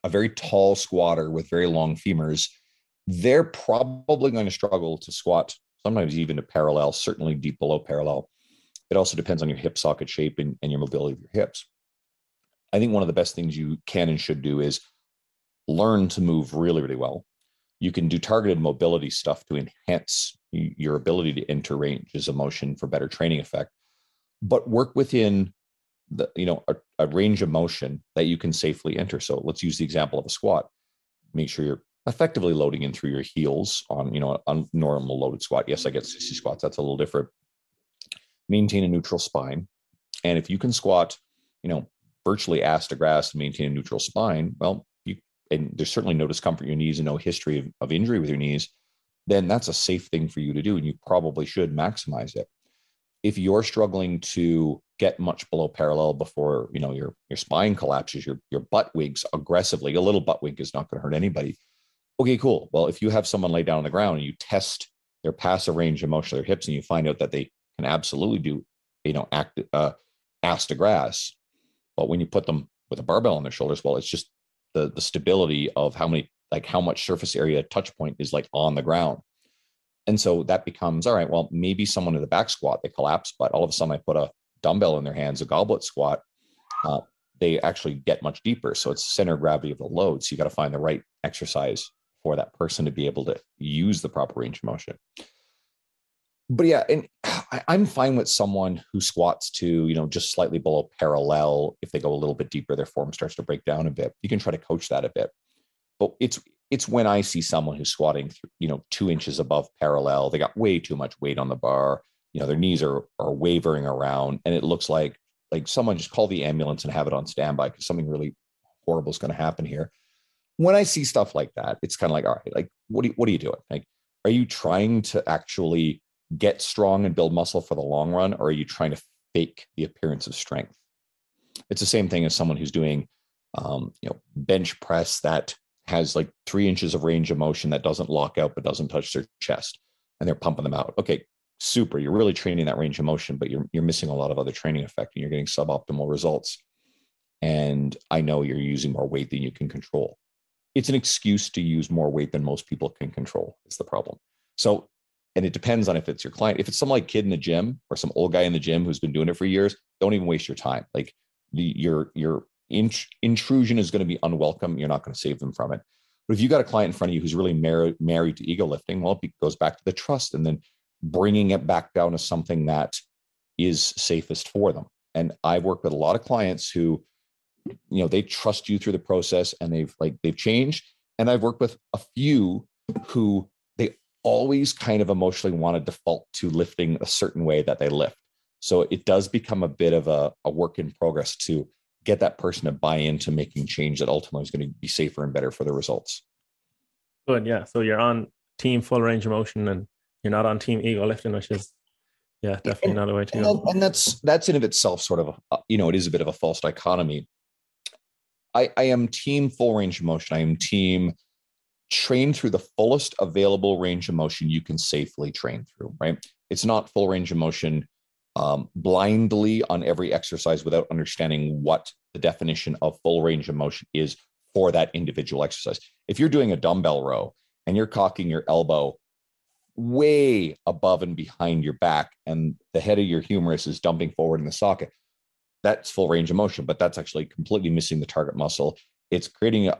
a very tall squatter with very long femurs they're probably going to struggle to squat, sometimes even to parallel, certainly deep below parallel. It also depends on your hip socket shape and, and your mobility of your hips. I think one of the best things you can and should do is learn to move really, really well. You can do targeted mobility stuff to enhance your ability to enter ranges of motion for better training effect, but work within the you know a, a range of motion that you can safely enter. So let's use the example of a squat. Make sure you're effectively loading in through your heels on you know a normal loaded squat. Yes i get 60 mm-hmm. squats that's a little different. Maintain a neutral spine. And if you can squat you know virtually ass to grass and maintain a neutral spine well you and there's certainly no discomfort in your knees and no history of, of injury with your knees then that's a safe thing for you to do and you probably should maximize it. If you're struggling to get much below parallel before you know your your spine collapses your your butt winks aggressively a little butt wink is not going to hurt anybody okay, cool. Well, if you have someone lay down on the ground and you test their passive range of motion of their hips and you find out that they can absolutely do, you know, act uh, ass to grass, but when you put them with a barbell on their shoulders, well, it's just the the stability of how many like how much surface area touch point is like on the ground. And so that becomes all right. Well, maybe someone in the back squat they collapse, but all of a sudden I put a dumbbell in their hands, a goblet squat. Uh, they actually get much deeper. So it's center gravity of the load. So you got to find the right exercise for that person to be able to use the proper range of motion. But yeah, and [SIGHS] I'm fine with someone who squats to, you know, just slightly below parallel. If they go a little bit deeper, their form starts to break down a bit. You can try to coach that a bit. But it's it's when I see someone who's squatting, you know, two inches above parallel, they got way too much weight on the bar. You know, their knees are are wavering around, and it looks like like someone just call the ambulance and have it on standby because something really horrible is going to happen here when I see stuff like that, it's kind of like, all right, like what are you, what are you doing? Like, are you trying to actually get strong and build muscle for the long run, or are you trying to fake the appearance of strength? It's the same thing as someone who's doing, um, you know, bench press that has like three inches of range of motion that doesn't lock out but doesn't touch their chest, and they're pumping them out. Okay, super. You're really training that range of motion, but you're you're missing a lot of other training effect, and you're getting suboptimal results. And I know you're using more weight than you can control. It's an excuse to use more weight than most people can control is the problem. So and it depends on if it's your client if it's some like kid in the gym or some old guy in the gym who's been doing it for years don't even waste your time. Like the, your your int- intrusion is going to be unwelcome. You're not going to save them from it. But if you got a client in front of you who's really married married to ego lifting, well, it goes back to the trust and then bringing it back down to something that is safest for them. And I've worked with a lot of clients who, you know, they trust you through the process and they've like they've changed. And I've worked with a few who they always kind of emotionally want to default to lifting a certain way that they lift. So it does become a bit of a, a work in progress to get that person to buy into making change that ultimately is going to be safer and better for the results.
Good. Yeah. So you're on team full range of motion and you're not on team ego lifting, which is yeah, definitely
and,
not a way to
and,
go.
And that's that's in of itself sort of a, uh, you know, it is a bit of a false dichotomy. I, I am team full range of motion. I am team train through the fullest available range of motion you can safely train through, right? It's not full range of motion um, blindly on every exercise without understanding what the definition of full range of motion is for that individual exercise. If you're doing a dumbbell row and you're cocking your elbow way above and behind your back and the head of your humerus is dumping forward in the socket, that's full range of motion, but that's actually completely missing the target muscle. It's creating a,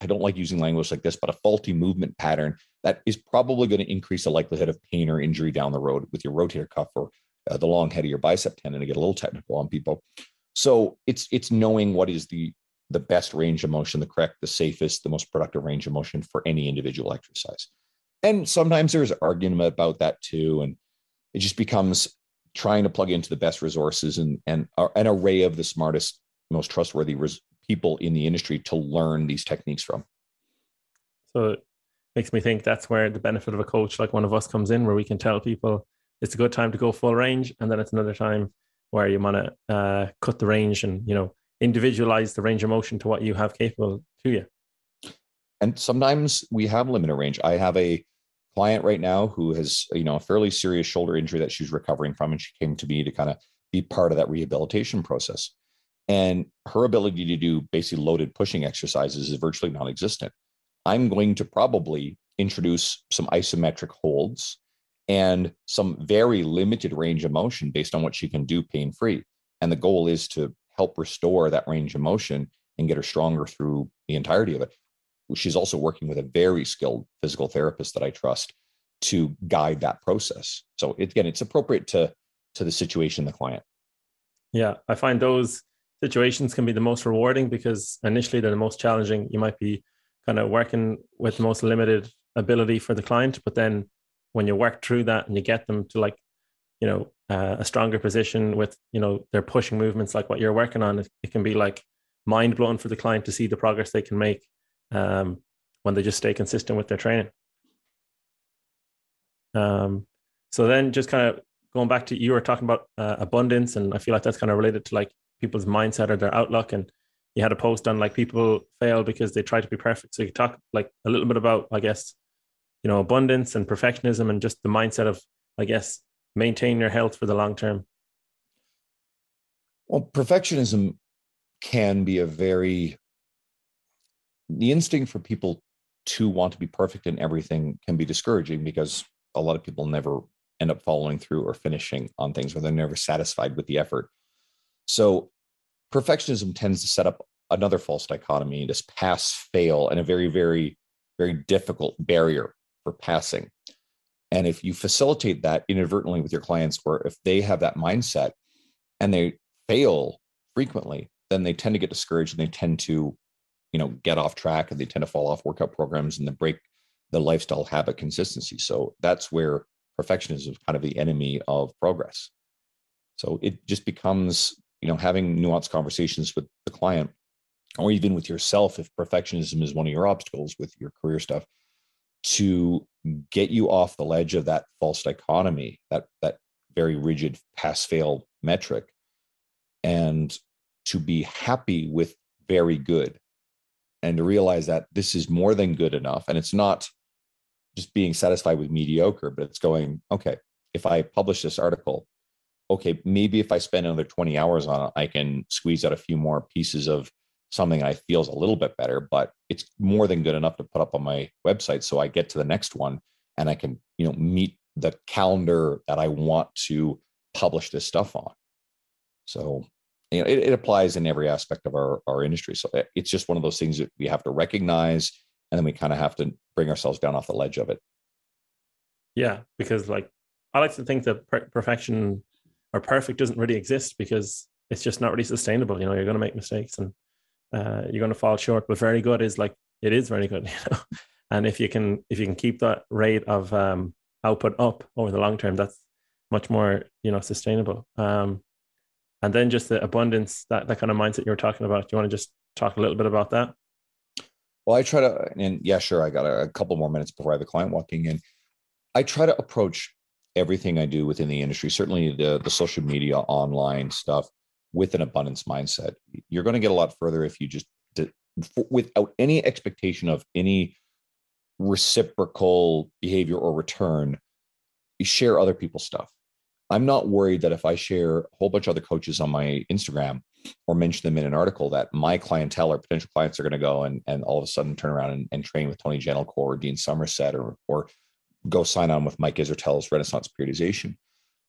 I don't like using language like this, but a faulty movement pattern that is probably going to increase the likelihood of pain or injury down the road with your rotator cuff or uh, the long head of your bicep tendon to get a little technical on people. So it's it's knowing what is the the best range of motion, the correct, the safest, the most productive range of motion for any individual exercise. And sometimes there's argument about that too, and it just becomes trying to plug into the best resources and and an array of the smartest, most trustworthy res- people in the industry to learn these techniques from.
So it makes me think that's where the benefit of a coach like one of us comes in, where we can tell people it's a good time to go full range, and then it's another time where you want to uh, cut the range and you know individualize the range of motion to what you have capable to you.
And sometimes we have limited range. I have a client right now who has you know a fairly serious shoulder injury that she's recovering from, and she came to me to kind of be part of that rehabilitation process. And her ability to do basically loaded pushing exercises is virtually non-existent. I'm going to probably introduce some isometric holds and some very limited range of motion based on what she can do pain free. And the goal is to help restore that range of motion and get her stronger through the entirety of it. She's also working with a very skilled physical therapist that I trust to guide that process. So it, again, it's appropriate to to the situation, the client.
Yeah, I find those situations can be the most rewarding because initially they're the most challenging. You might be kind of working with the most limited ability for the client, but then when you work through that and you get them to like you know uh, a stronger position with you know their pushing movements like what you're working on it, it can be like mind blowing for the client to see the progress they can make um, when they just stay consistent with their training. Um, so then just kind of going back to you were talking about uh, abundance and i feel like that's kind of related to like people's mindset or their outlook and you had a post on like people fail because they try to be perfect. So you talk like a little bit about i guess you know abundance and perfectionism and just the mindset of i guess maintain your health for the long term.
Well perfectionism can be a very the instinct for people to want to be perfect in everything can be discouraging because a lot of people never end up following through or finishing on things or they're never satisfied with the effort so perfectionism tends to set up another false dichotomy this pass fail and a very very very difficult barrier for passing. And if you facilitate that inadvertently with your clients, or if they have that mindset and they fail frequently, then they tend to get discouraged and they tend to, you know, get off track and they tend to fall off workout programs and then break the lifestyle habit consistency. So that's where perfectionism is kind of the enemy of progress. So it just becomes, you know, having nuanced conversations with the client or even with yourself if perfectionism is one of your obstacles with your career stuff to get you off the ledge of that false dichotomy, that that very rigid pass fail metric, and to be happy with very good, and to realize that this is more than good enough, and it's not just being satisfied with mediocre, but it's going okay. If I publish this article, okay, maybe if I spend another 20 hours on it, I can squeeze out a few more pieces of something I feel is a little bit better, but it's more than good enough to put up on my website. So I get to the next one and I can, you know, meet the calendar that I want to publish this stuff on. So, you know, it, it applies in every aspect of our, our industry. So it's just one of those things that we have to recognize and then we kind of have to bring ourselves down off the ledge of it.
Yeah, because like I like to think that per- perfection or perfect doesn't really exist because it's just not really sustainable. You know, you're going to make mistakes and uh, you're going to fall short. But very good is like it is very good. [LAUGHS] You know, and if you can if you can keep that rate of um, output up over the long term, that's much more you know sustainable. Um, and then just the abundance that that kind of mindset you were talking about. Do you want to just talk a little bit about that?
Well, I try to, and yeah, sure. I got a, a couple more minutes before I have a client walking in. I try to approach everything I do within the industry, certainly the the social media, online stuff, with an abundance mindset. You're going to get a lot further if you just without any expectation of any reciprocal behavior or return. You share other people's stuff. I'm not worried that if I share a whole bunch of other coaches on my Instagram or mention them in an article, that my clientele or potential clients are going to go and, and all of a sudden turn around and, and train with Tony Gentilcore or Dean Somerset or, or go sign on with Mike Israetel's Renaissance Periodization.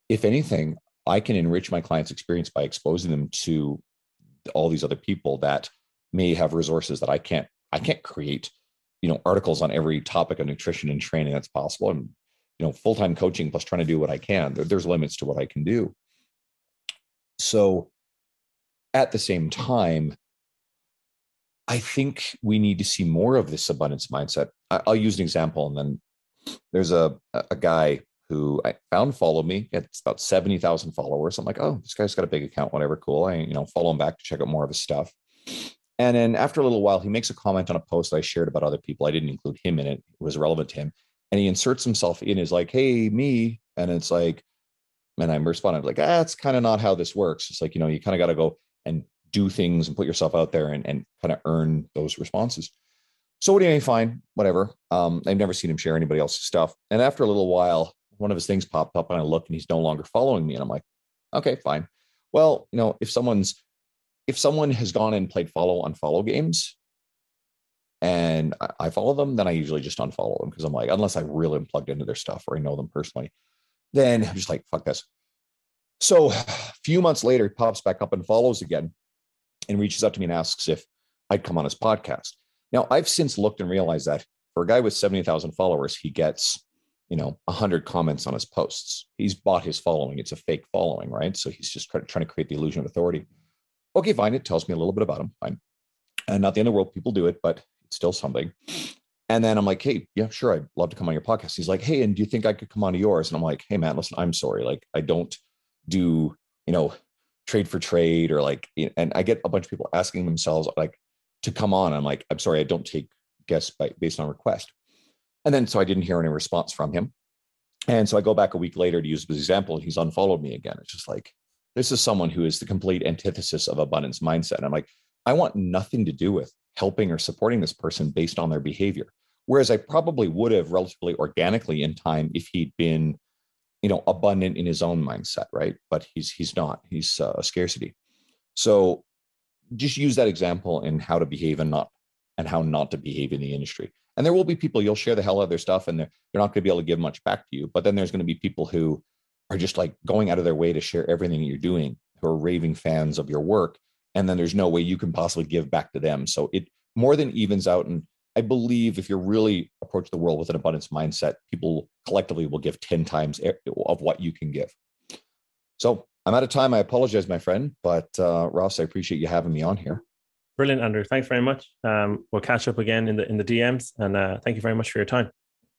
If anything, I can enrich my client's experience by exposing them to all these other people that may have resources that I can't I can't create, you know, articles on every topic of nutrition and training that's possible. And you know, full-time coaching plus trying to do what I can. There, there's limits to what I can do. So at the same time, I think we need to see more of this abundance mindset. I, will use an example, and then there's a a guy who I found followed me. It's about 70,000 followers. I'm like, oh, this guy's got a big account, whatever, cool. I, you know, follow him back to check out more of his stuff. And then after a little while, he makes a comment on a post I shared about other people. I didn't include him in it. It was relevant to him. And he inserts himself in is like, hey, me. And it's like, and I'm responding like, ah, that's kind of not how this works. It's like, you know, you kind of got to go and do things and put yourself out there and, and kind of earn those responses. So what do you fine, whatever. Um, I've never seen him share anybody else's stuff. And after a little while, one of his things popped up and I look and he's no longer following me. And I'm like, okay, fine. Well, you know, if someone's if someone has gone and played follow unfollow games and I follow them, then I usually just unfollow them because I'm like, unless I really am plugged into their stuff or I know them personally, then I'm just like, fuck this. So a few months later, he pops back up and follows again and reaches out to me and asks if I'd come on his podcast. Now, I've since looked and realized that for a guy with 70,000 followers, he gets you know 100 comments on his posts. He's bought his following. It's a fake following right? So he's just trying to create the illusion of authority. Okay fine. It tells me a little bit about him. Fine. And not the end of the world. People do it but still something and then i'm like hey yeah sure i'd love to come on your podcast he's like hey and do you think i could come on to yours and i'm like hey man listen i'm sorry like i don't do you know trade for trade or like and i get a bunch of people asking themselves like to come on i'm like i'm sorry i don't take guests by, based on request and then so I didn't hear any response from him. And so I go back a week later to use this example, and he's unfollowed me again. It's just like, this is someone who is the complete antithesis of abundance mindset. And I'm like, I want nothing to do with helping or supporting this person based on their behavior. Whereas I probably would have relatively organically in time if he'd been, you know, abundant in his own mindset, right? But he's he's not. He's uh, a scarcity. So just use that example in how to behave and not and how not to behave in the industry. And there will be people you'll share the hell out of their stuff and they're, they're not going to be able to give much back to you. But then there's going to be people who are just like going out of their way to share everything you're doing, who are raving fans of your work. And then there's no way you can possibly give back to them. So it more than evens out. And I believe if you're really approach the world with an abundance mindset, people collectively will give 10 times of what you can give. So I'm out of time. I apologize, my friend, but uh, Ross, I appreciate you having me on here.
Brilliant, Andrew. Thanks very much. Um, we'll catch up again in the in the DMs, and uh, thank you very much for your time.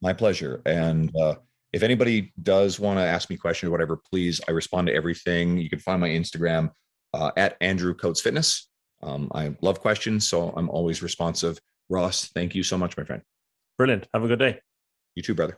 My pleasure. And uh, if anybody does want to ask me questions or whatever, please, I respond to everything. You can find my Instagram uh, at Andrew Coates Fitness. Um, I love questions, so I'm always responsive. Ross, thank you so much, my friend.
Brilliant. Have a good day.
You too, brother.